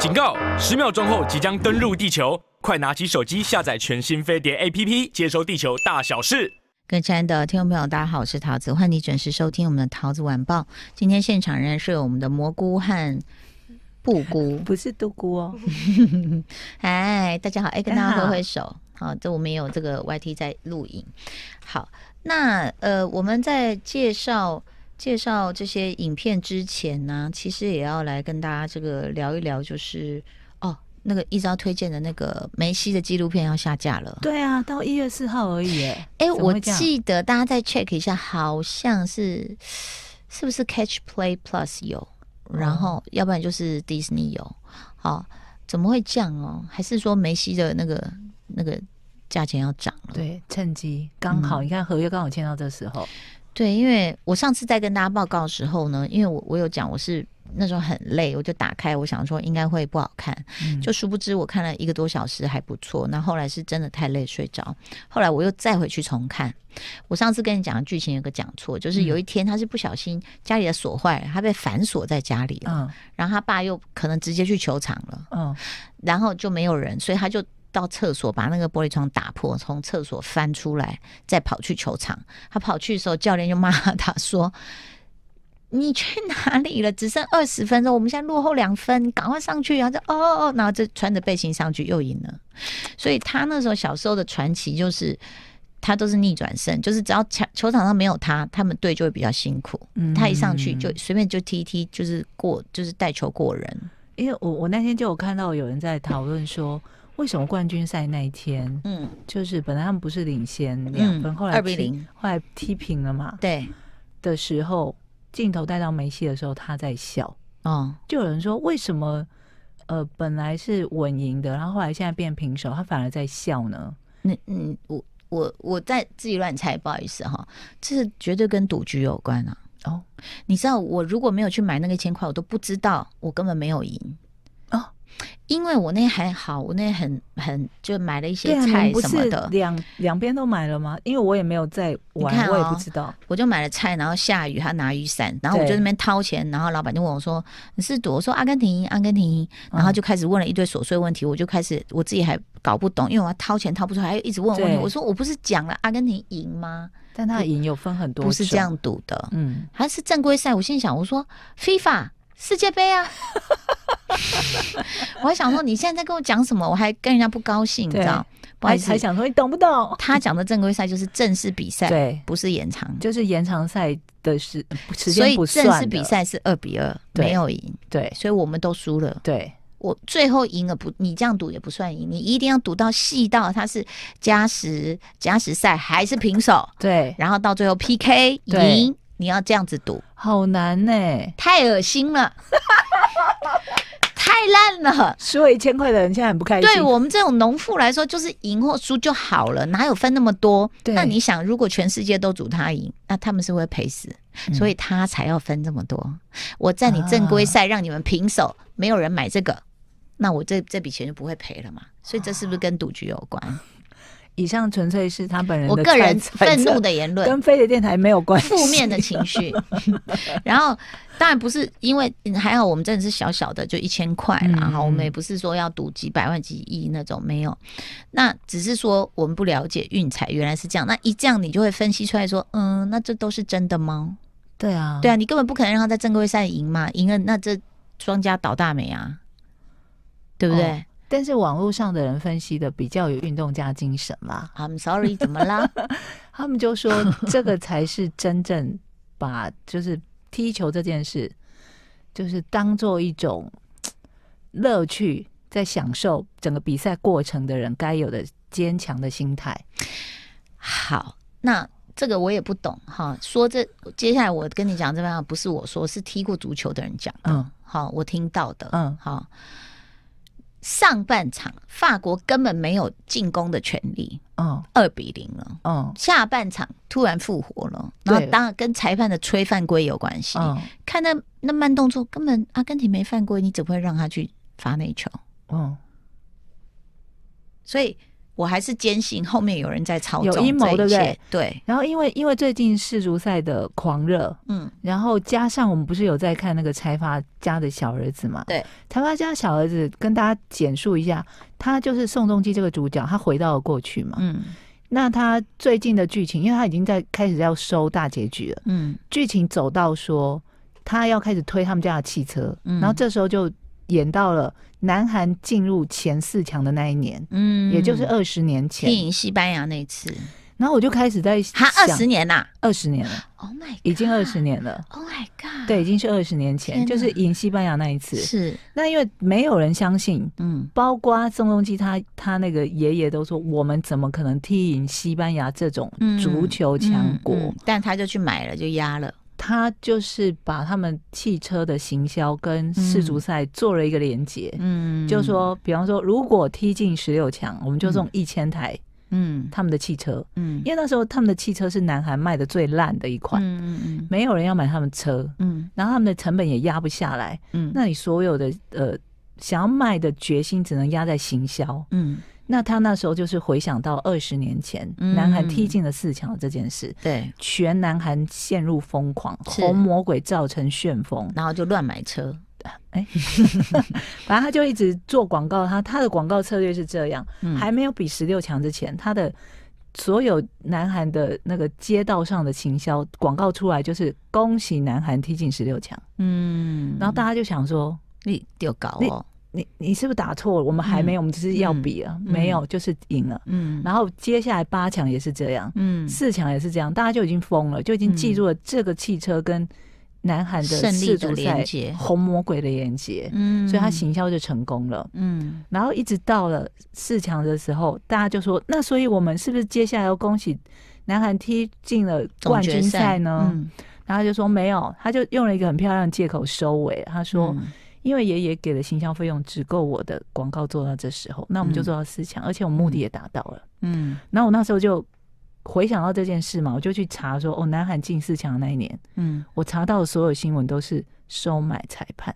警告！十秒钟后即将登陆地球，快拿起手机下载全新飞碟 APP，接收地球大小事。各位亲爱的听众朋友，大家好，我是桃子，欢迎你准时收听我们的桃子晚报。今天现场仍然是有我们的蘑菇和布菇，不是杜菇哦。哎，大家好，哎，跟大家挥挥手。好，这我们也有这个 YT 在录影。好，那呃，我们在介绍。介绍这些影片之前呢，其实也要来跟大家这个聊一聊，就是哦，那个一招推荐的那个梅西的纪录片要下架了。对啊，到一月四号而已。哎，哎，我记得大家再 check 一下，好像是是不是 Catch Play Plus 有，然后要不然就是 Disney 有。好，怎么会降哦？还是说梅西的那个那个价钱要涨了？对，趁机刚好，嗯、你看合约刚好签到这时候。对，因为我上次在跟大家报告的时候呢，因为我我有讲我是那时候很累，我就打开，我想说应该会不好看，嗯、就殊不知我看了一个多小时还不错。那后来是真的太累睡着，后来我又再回去重看。我上次跟你讲的剧情有个讲错，就是有一天他是不小心家里的锁坏了，他被反锁在家里了，嗯、然后他爸又可能直接去球场了，嗯，然后就没有人，所以他就。到厕所把那个玻璃窗打破，从厕所翻出来，再跑去球场。他跑去的时候，教练就骂他说：“你去哪里了？只剩二十分钟，我们现在落后两分，赶快上去！”然后就哦哦，然后就穿着背心上去，又赢了。所以他那时候小时候的传奇就是，他都是逆转胜，就是只要球球场上没有他，他们队就会比较辛苦。嗯，他一上去就随便就踢踢，就是过，就是带球过人。因为我我那天就有看到有人在讨论说。为什么冠军赛那一天，嗯，就是本来他们不是领先两分，后来二比零，后来踢平了嘛？对。的时候，镜头带到梅西的时候，他在笑。哦，就有人说，为什么呃本来是稳赢的，然后后来现在变平手，他反而在笑呢？那嗯，我我我在自己乱猜，不好意思哈，这是绝对跟赌局有关啊。哦，你知道我如果没有去买那个一千块，我都不知道我根本没有赢。因为我那还好，我那很很就买了一些菜什么的，两两边都买了吗？因为我也没有在玩，哦、我也不知道。我就买了菜，然后下雨，他拿雨伞，然后我就那边掏钱，然后老板就问我说：“你是赌？”我说：“阿根廷，阿根廷。”然后就开始问了一堆琐碎问题，我就开始我自己还搞不懂，因为我要掏钱掏不出来，还一直问问题。我说：“我不是讲了阿根廷赢吗？”但他赢有分很多，不是这样赌的，嗯，还是正规赛。我心想，我说：“FIFA。”世界杯啊！我还想说，你现在在跟我讲什么？我还跟人家不高兴，你知道？不好意思，还想说你懂不懂？他讲的正规赛就是正式比赛，对，不是延长，就是延长赛的是时间不算。所以正式比赛是二比二，没有赢，对，所以我们都输了。对，我最后赢了不？你这样赌也不算赢，你一定要赌到细到他是加时加时赛还是平手？对，然后到最后 PK 赢。你要这样子赌，好难呢、欸，太恶心了，太烂了。输了一千块的人现在很不开心。对我们这种农妇来说，就是赢或输就好了，哪有分那么多？那你想，如果全世界都赌他赢，那他们是会赔死，嗯、所以他才要分这么多。我在你正规赛让你们平手，啊、没有人买这个，那我这这笔钱就不会赔了嘛。所以这是不是跟赌局有关？以上纯粹是他本人我个人愤怒的言论，跟飞碟电台没有关系。负面的情绪，然后当然不是因为还好，我们真的是小小的就一千块啦。哈、嗯，我们也不是说要赌几百万、几亿那种，没有。那只是说我们不了解运彩原来是这样。那一这样，你就会分析出来说，嗯，那这都是真的吗？对啊，对啊，你根本不可能让他在正规赛赢嘛，赢了那这庄家倒大霉啊，对不对？哦但是网络上的人分析的比较有运动家精神嘛？I'm sorry，怎么啦？他们就说这个才是真正把就是踢球这件事，就是当做一种乐趣，在享受整个比赛过程的人该有的坚强的心态。好，那这个我也不懂哈。说这接下来我跟你讲这番话不是我说，是踢过足球的人讲的。嗯，好，我听到的。嗯，好。上半场法国根本没有进攻的权利，嗯，二比零了，嗯，下半场突然复活了，然后当然跟裁判的吹犯规有关系，嗯，看那那慢动作，根本阿根廷没犯规，你怎么会让他去罚那球？嗯，所以我还是坚信后面有人在操纵，有阴谋，对不对？对。然后因为因为最近世足赛的狂热，嗯，然后加上我们不是有在看那个财阀家的小儿子嘛？对，财阀家小儿子跟大家简述一下，他就是宋仲基这个主角，他回到了过去嘛。嗯。那他最近的剧情，因为他已经在开始要收大结局了，嗯，剧情走到说他要开始推他们家的汽车，嗯，然后这时候就演到了南韩进入前四强的那一年，嗯，也就是二十年前。踢赢西班牙那次。然后我就开始在想，他二十年呐，二十年了，Oh my，已经二十年了，Oh my god，对，已经是二十年前，就是赢西班牙那一次。是，那因为没有人相信，嗯，包括宋仲基他他那个爷爷都说，我们怎么可能踢赢西班牙这种足球强国？嗯嗯嗯、但他就去买了，就压了。他就是把他们汽车的行销跟世足赛做了一个连接，嗯，就说，比方说，如果踢进十六强，我们就送一千台。嗯，他们的汽车，嗯，因为那时候他们的汽车是南韩卖的最烂的一款，嗯嗯，没有人要买他们车，嗯，然后他们的成本也压不下来，嗯，那你所有的呃想要卖的决心只能压在行销，嗯，那他那时候就是回想到二十年前南韩踢进了四强这件事，对，全南韩陷入疯狂，红魔鬼造成旋风，然后就乱买车。哎，反正他就一直做广告，他他的广告策略是这样，嗯、还没有比十六强之前，他的所有南韩的那个街道上的行销广告出来就是恭喜南韩踢进十六强，嗯，然后大家就想说你丢搞哦，你你，是不是打错了？我们还没有，嗯、我们只是要比啊，嗯、没有就是赢了，嗯，然后接下来八强也是这样，嗯，四强也是这样，大家就已经疯了，就已经记住了这个汽车跟。南韩的世足赛红魔鬼的连接，嗯，所以他行销就成功了，嗯，然后一直到了四强的时候，大家就说，那所以我们是不是接下来要恭喜南韩踢进了冠军赛呢？嗯、然后就说没有，他就用了一个很漂亮的借口收尾，他说，嗯、因为爷爷给的行销费用只够我的广告做到这时候，那我们就做到四强，嗯、而且我目的也达到了，嗯，然后我那时候就。回想到这件事嘛，我就去查说，哦，南韩进四强那一年，嗯，我查到的所有新闻都是收买裁判，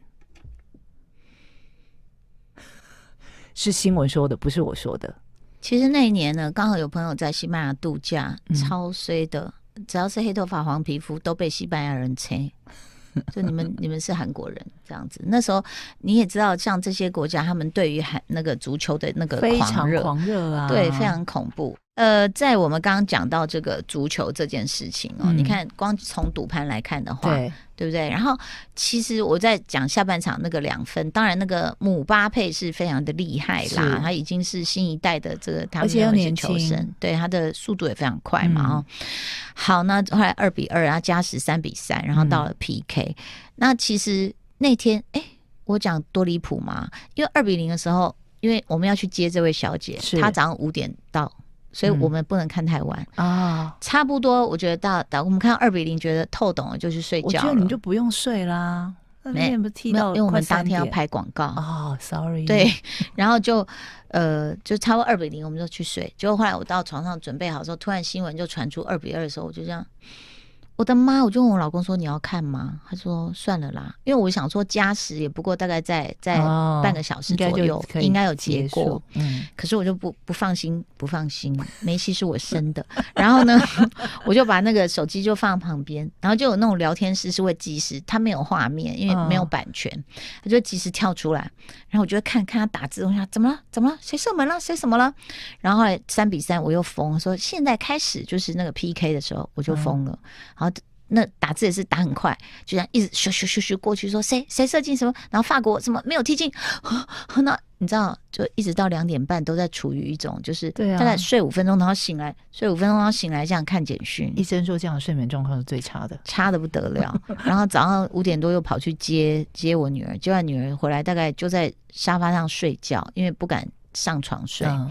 是新闻说的，不是我说的。其实那一年呢，刚好有朋友在西班牙度假，嗯、超衰的，只要是黑头发、黄皮肤，都被西班牙人催。就你们，你们是韩国人这样子。那时候你也知道，像这些国家，他们对于韩那个足球的那个非常狂热啊，对，非常恐怖。呃，在我们刚刚讲到这个足球这件事情哦，嗯、你看，光从赌盘来看的话，对，对不对？然后，其实我在讲下半场那个两分，当然那个姆巴佩是非常的厉害啦，他已经是新一代的这个他们的年球生，对他的速度也非常快嘛。哦、嗯，好，那后来二比二，然后加时三比三，然后到了 PK、嗯。那其实那天，哎，我讲多离谱嘛，因为二比零的时候，因为我们要去接这位小姐，她早上五点到。所以我们不能看太晚啊，嗯、差不多我觉得到到我们看二比零，觉得透懂了，就去睡觉。我觉得你就不用睡啦，没不踢到，因为我们当天要拍广告哦，sorry。对，然后就呃就差不多二比零，我们就去睡。结果后来我到床上准备好的时候，突然新闻就传出二比二的时候，我就这样。我的妈！我就问我老公说：“你要看吗？”他说：“算了啦，因为我想说加时也不过大概在在半个小时左右，哦、应该有结果。嗯，可是我就不不放心，不放心，梅西是我生的。然后呢，我就把那个手机就放在旁边，然后就有那种聊天室是会即时，他没有画面，因为没有版权，他就即时跳出来。然后我就看看他打字，我想怎么了？怎么了？谁射门了？谁什么了？然后后来三比三，我又疯，说现在开始就是那个 PK 的时候，我就疯了。那打字也是打很快，就这样一直咻咻咻咻过去说谁谁射进什么，然后法国什么没有踢进，那你知道就一直到两点半都在处于一种就是大概睡五分钟，然后醒来睡五分钟，然后醒来这样看简讯。医生说这样的睡眠状况是最差的，差的不得了。然后早上五点多又跑去接接我女儿，接完女儿回来大概就在沙发上睡觉，因为不敢上床睡。嗯、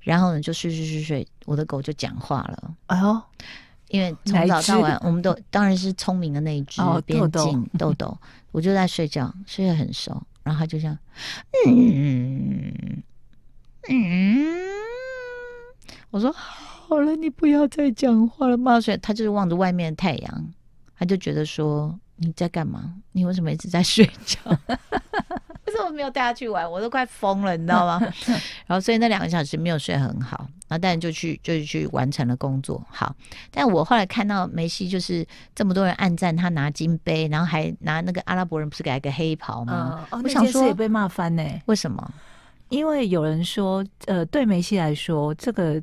然后呢就睡睡睡睡，我的狗就讲话了。哎呦！因为从早到晚，我们都当然是聪明的那一只，边境豆豆，我就在睡觉，睡得很熟，然后他就这样，嗯嗯，我说好了，你不要再讲话了嘛。所以他就是望着外面的太阳，他就觉得说你在干嘛？你为什么一直在睡觉？为什么没有带他去玩？我都快疯了，你知道吗？然后所以那两个小时没有睡很好，然后但就去就去完成了工作。好，但我后来看到梅西就是这么多人暗赞他拿金杯，然后还拿那个阿拉伯人不是给他一个黑袍吗？我想说也被骂翻呢。为什么？因为有人说，呃，对梅西来说，这个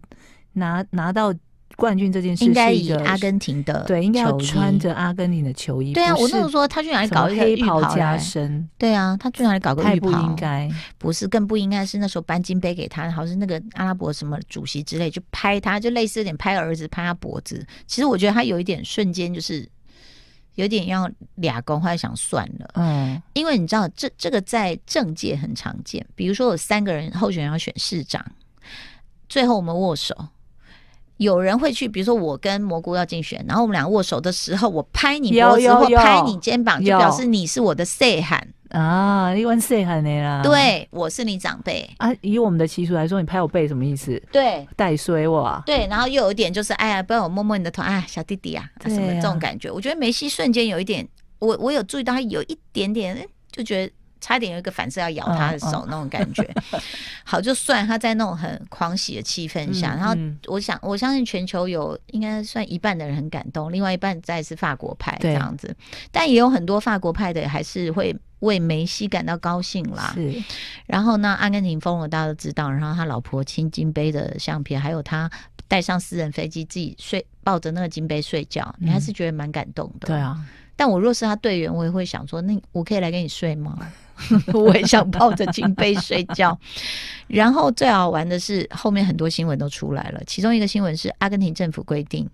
拿拿到。冠军这件事应该以阿根廷的对，应该要穿着阿根廷的球衣。对啊，我那时候说他去哪里搞一个黑袍加身？对啊，他去哪里搞个浴袍？不应该，不是更不应该是那时候颁金杯给他，好像是那个阿拉伯什么主席之类，就拍他，就类似有点拍儿子，拍他脖子。其实我觉得他有一点瞬间就是有点要俩公，后来想算了，嗯，因为你知道这这个在政界很常见，比如说有三个人候选人要选市长，最后我们握手。有人会去，比如说我跟蘑菇要竞选，然后我们俩握手的时候，我拍你脖子或拍你肩膀，就表示你是我的 say 喊啊，你问岁汉的啦。对，我是你长辈啊。以我们的习俗来说，你拍我背什么意思？对，带衰我。对，然后又有一点就是，哎呀，不要我摸摸你的头，哎，小弟弟啊，啊什么这种感觉？我觉得梅西瞬间有一点，我我有注意到他有一点点，就觉得。差点有一个反射要咬他的手那种感觉，好，就算他在那种很狂喜的气氛下，然后我想我相信全球有应该算一半的人很感动，另外一半再是法国派这样子，但也有很多法国派的还是会为梅西感到高兴啦。是，然后呢，阿根廷疯了，大家都知道，然后他老婆亲金杯的相片，还有他带上私人飞机自己睡抱着那个金杯睡觉，你还是觉得蛮感动的。对啊，但我若是他队员，我也会想说，那我可以来跟你睡吗？我也想抱着金杯睡觉。然后最好玩的是，后面很多新闻都出来了。其中一个新闻是，阿根廷政府规定，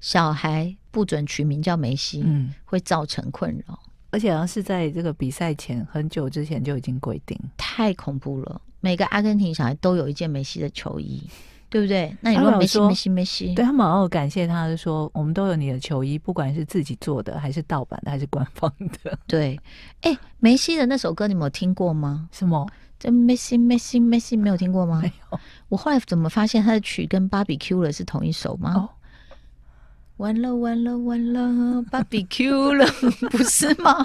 小孩不准取名叫梅西，嗯，会造成困扰。而且好像是在这个比赛前很久之前就已经规定，太恐怖了。每个阿根廷小孩都有一件梅西的球衣。对不对？那你说梅西梅西梅西，对他们好好感谢他，就说我们都有你的球衣，不管是自己做的，还是盗版的，还是官方的。对，哎，梅西的那首歌你们有听过吗？什么？这梅西梅西梅西没有听过吗？没有。我后来怎么发现他的曲跟 Barbecue 了是同一首吗？哦完了完了完了，Barbecue 了，不是吗？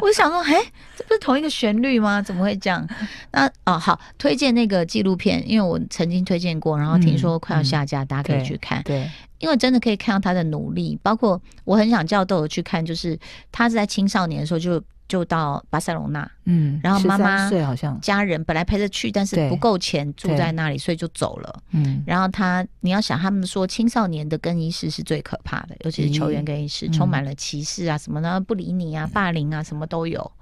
我想说，哎，这不是同一个旋律吗？怎么会这样？那哦，好，推荐那个纪录片，因为我曾经推荐过，然后听说快要下架，嗯、大家可以去看。对，对，因为真的可以看到他的努力，包括我很想叫豆豆去看，就是他是在青少年的时候就。就到巴塞罗那，嗯，然后妈妈好像家人本来陪着去，但是不够钱住在那里，所以就走了。嗯，然后他，你要想，他们说青少年的更衣室是最可怕的，尤其是球员更衣室，充满了歧视啊什么的，不理你啊，霸凌啊，什么都有。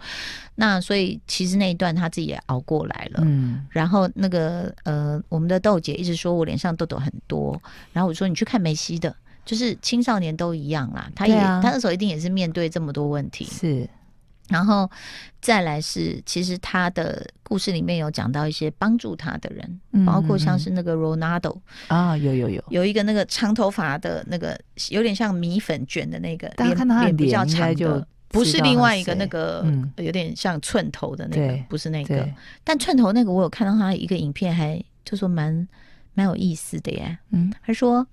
那所以其实那一段他自己也熬过来了。嗯，然后那个呃，我们的豆姐一直说我脸上痘痘很多，然后我说你去看梅西的，就是青少年都一样啦。他也他那时候一定也是面对这么多问题。是。然后再来是，其实他的故事里面有讲到一些帮助他的人，嗯、包括像是那个 Ronaldo 啊，有有有，有一个那个长头发的那个，有点像米粉卷的那个，大家看他脸比较长的，不是另外一个那个，有点像寸头的那个，嗯、不是那个。但寸头那个，我有看到他一个影片，还就说蛮蛮有意思的耶。嗯，他说。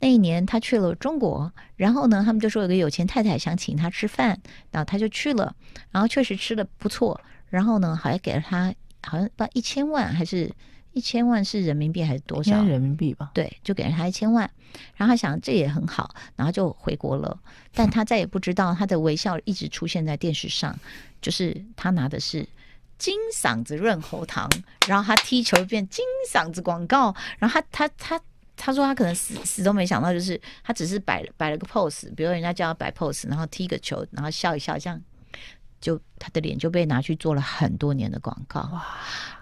那一年他去了中国，然后呢，他们就说有个有钱太太想请他吃饭，然后他就去了，然后确实吃的不错，然后呢，好像给了他好像不一千万，还是一千万是人民币还是多少？人民币吧。对，就给了他一千万，然后他想这也很好，然后就回国了，但他再也不知道他的微笑一直出现在电视上，就是他拿的是金嗓子润喉糖，然后他踢球变金嗓子广告，然后他他他。他他说他可能死死都没想到，就是他只是摆摆了个 pose，比如人家叫他摆 pose，然后踢个球，然后笑一笑，这样就他的脸就被拿去做了很多年的广告。哇！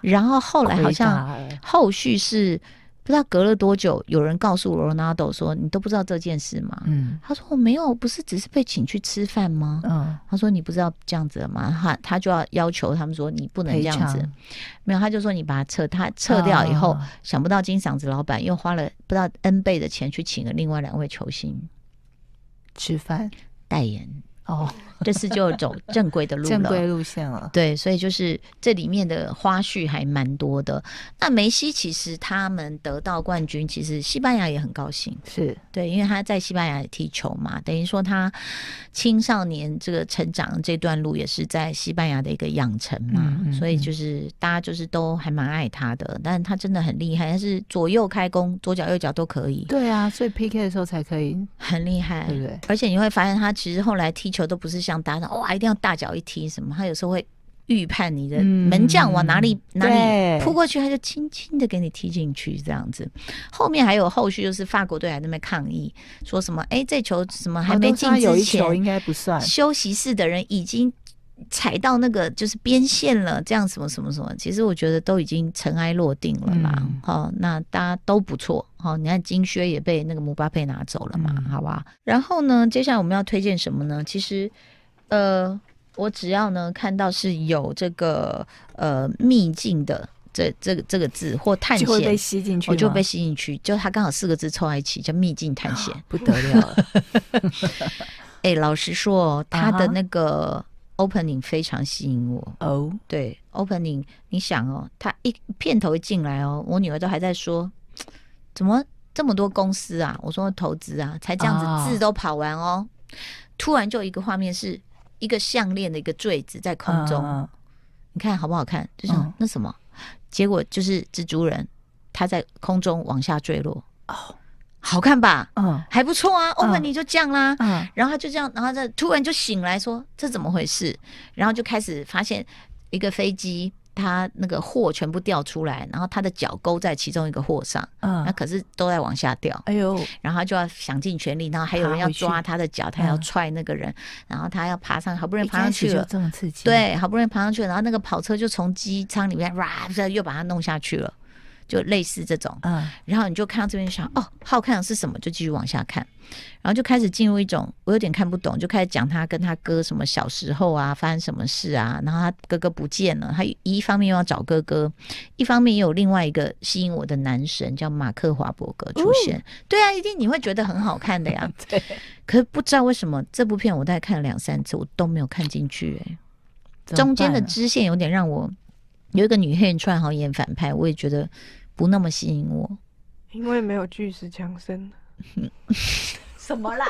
然后后来好像后续是。不知道隔了多久，有人告诉罗纳多说：“你都不知道这件事吗？”嗯，他说：“我没有，不是只是被请去吃饭吗？”嗯，他说：“你不知道这样子了吗？”他他就要要求他们说：“你不能这样子。”没有，他就说：“你把它撤，他撤掉以后，哦、想不到金嗓子老板又花了不知道 N 倍的钱去请了另外两位球星吃饭代言哦，这次就走正规的路了，正规路线了。对，所以就是这里面的花絮还蛮多的。那梅西其实他们得到冠军，其实西班牙也很高兴，是对，因为他在西班牙踢球嘛，等于说他青少年这个成长这段路也是在西班牙的一个养成嘛，嗯嗯、所以就是大家就是都还蛮爱他的。但他真的很厉害，他是左右开弓，左脚右脚都可以。对啊，所以 PK 的时候才可以很厉害，对不对？而且你会发现他其实后来踢球都不是像打那哇，一定要大脚一踢什么，他有时候会预判你的门将往哪里、嗯、哪里扑过去，他就轻轻的给你踢进去这样子。后面还有后续，就是法国队还在那边抗议，说什么哎、欸，这球什么还没进之前，有一球应该不算，休息室的人已经踩到那个就是边线了，这样什么什么什么。其实我觉得都已经尘埃落定了啦。好、嗯，那大家都不错。好，你看金靴也被那个姆巴佩拿走了嘛，嗯、好吧？然后呢，接下来我们要推荐什么呢？其实。呃，我只要呢看到是有这个呃秘境的这这个这个字或探险，就会被吸进去，我就被吸进去。就它刚好四个字凑在一起，叫秘境探险，不得了了。哎、欸，老实说，它的那个 opening 非常吸引我哦。Uh-huh. 对，opening，你想哦，它一片头一进来哦，我女儿都还在说，怎么这么多公司啊？我说投资啊，才这样子字都跑完哦，uh-huh. 突然就一个画面是。一个项链的一个坠子在空中，嗯、你看好不好看？就是、嗯、那什么，结果就是蜘蛛人，他在空中往下坠落。哦，好看吧？嗯，还不错啊。欧文尼就这样啦，嗯，然后他就这样，然后他突然就醒来说：“这怎么回事？”然后就开始发现一个飞机。他那个货全部掉出来，然后他的脚勾在其中一个货上，嗯，那可是都在往下掉，哎呦，然后他就要想尽全力，然后还有人要抓他的脚，他要踹那个人，嗯，然后他要爬上，好不容易爬上去了，这么刺激，对，好不容易爬上去了，然后那个跑车就从机舱里面哇，又把他弄下去了。就类似这种，嗯，然后你就看到这边想，哦，好看的是什么？就继续往下看，然后就开始进入一种我有点看不懂，就开始讲他跟他哥什么小时候啊，发生什么事啊，然后他哥哥不见了，他一方面又要找哥哥，一方面也有另外一个吸引我的男神叫马克华伯格出现，哦，对啊，一定你会觉得很好看的呀，对，可是不知道为什么这部片我大概看了两三次，我都没有看进去，欸，哎，中间的支线有点让我。有一个女黑人串好演反派，我也觉得不那么吸引我，因为没有巨石强森。什么啦？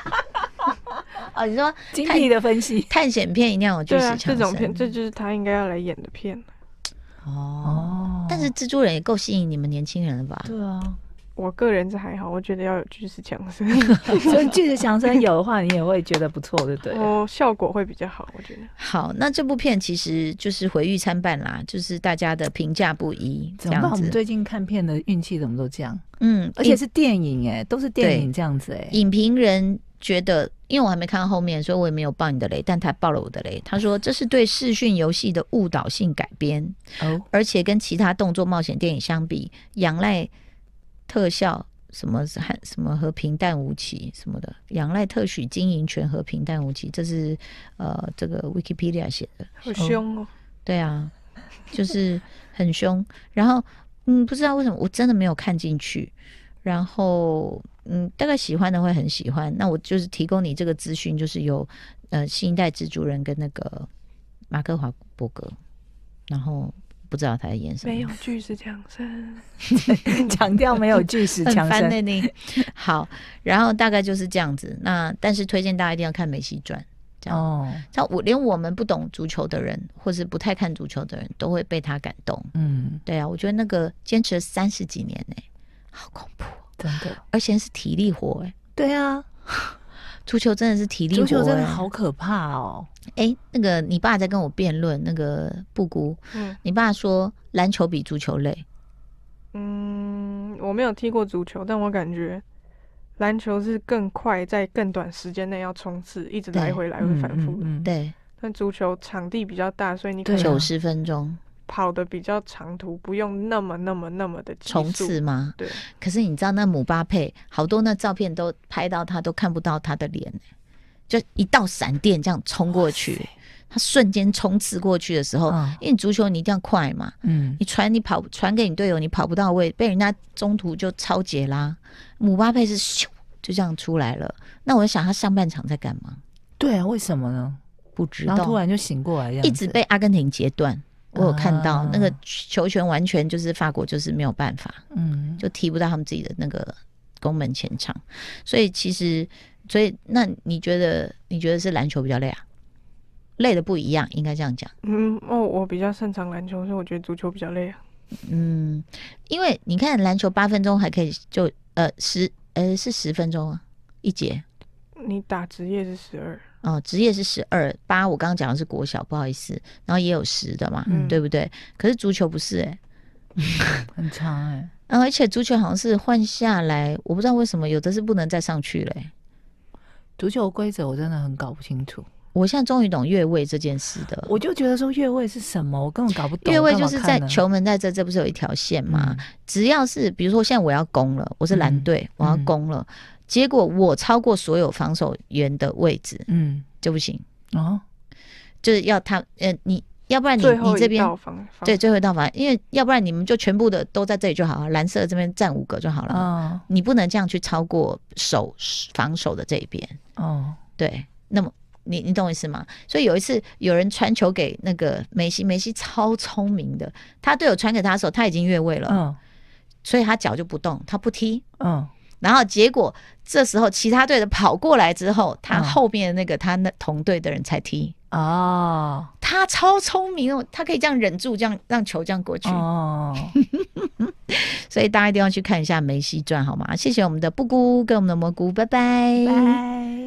哦，你说精辟的分析，探险片一定要有巨石强森，这种片，这就是他应该要来演的片。哦，但是蜘蛛人也够吸引你们年轻人了吧？对啊。我个人是还好，我觉得要有巨石强森，所以巨石强森有的话，你也会觉得不错，对不对？哦，效果会比较好，我觉得。好，那这部片其实就是毁誉参半啦，就是大家的评价不一，这样子。我们最近看片的运气怎么都这样？嗯，而且是电影哎、欸，都是电影这样子哎、欸。影评人觉得，因为我还没看到后面，所以我也没有爆你的雷，但他爆了我的雷。他说这是对视讯游戏的误导性改编，哦，而且跟其他动作冒险电影相比，仰赖特效。什么和什么和平淡无奇什么的，仰赖特许经营权和平淡无奇，这是呃这个 Wikipedia 写的，好凶哦。对啊，就是很凶。然后嗯，不知道为什么我真的没有看进去。然后嗯，大概喜欢的会很喜欢。那我就是提供你这个资讯，就是有呃新一代蜘蛛人跟那个马克华伯格，然后。不知道他在演什么，没有巨石强森，强调没有巨石强森。好，然后大概就是这样子。那但是推荐大家一定要看《梅西传》，这样哦。像我连我们不懂足球的人，或是不太看足球的人都会被他感动。嗯，对啊，我觉得那个坚持了三十几年呢、欸，好恐怖，真的，而且是体力活哎、欸。对啊。足球真的是体力活、欸，足球真的好可怕哦！哎、欸，那个你爸在跟我辩论，那个布谷，嗯，你爸说篮球比足球累。嗯，我没有踢过足球，但我感觉篮球是更快，在更短时间内要冲刺，一直来回来回反复。嗯嗯嗯、对，但足球场地比较大，所以你可能九十分钟。跑的比较长途，不用那么那么那么的冲刺吗？对。可是你知道那姆巴佩好多那照片都拍到他都看不到他的脸，就一道闪电这样冲过去，他瞬间冲刺过去的时候，哦，因为你足球你一定要快嘛，嗯，你传你跑传给你队友，你跑不到位，被人家中途就超截啦。姆巴佩是咻就这样出来了。那我想他上半场在干嘛？对啊，为什么呢？不知道，然后突然就醒过来，一直被阿根廷截断。我有看到那个球权完全就是法国就是没有办法，嗯，就踢不到他们自己的那个攻门前场。所以其实，所以那你觉得你觉得是篮球比较累啊？累的不一样，应该这样讲。嗯哦，我比较擅长篮球，所以我觉得足球比较累啊。嗯，因为你看篮球八分钟还可以就呃十呃是十分钟啊一节。你打职业是十二哦，职业是十二八。我刚刚讲的是国小，不好意思。然后也有十的嘛，嗯、对不对？可是足球不是哎、欸，很长哎、欸。然 后而且足球好像是换下来，我不知道为什么有的是不能再上去嘞、欸。足球规则我真的很搞不清楚。我现在终于懂越位这件事的。我就觉得说越位是什么，我根本搞不懂。越位就是在球门在这，这不是有一条线吗？嗯、只要是比如说现在我要攻了，我是蓝队，嗯、我要攻了。嗯结果我超过所有防守员的位置，嗯，就不行哦，就是要他，呃，你要不然你你这边对最后一道防，因为要不然你们就全部的都在这里就好了，蓝色这边占五个就好了，哦，你不能这样去超过守防守的这一边，哦，对，那么你你懂我意思吗？所以有一次有人传球给那个梅西，梅西超聪明的，他队友传给他的时候他已经越位了，嗯，所以他脚就不动，他不踢，嗯。然后结果这时候其他队的跑过来之后，他后面的那个他那同队的人才踢哦，他超聪明哦，他可以这样忍住，这样让球这样过去哦。所以大家一定要去看一下梅西传好吗？谢谢我们的布姑跟我们的蘑菇，拜拜。拜拜。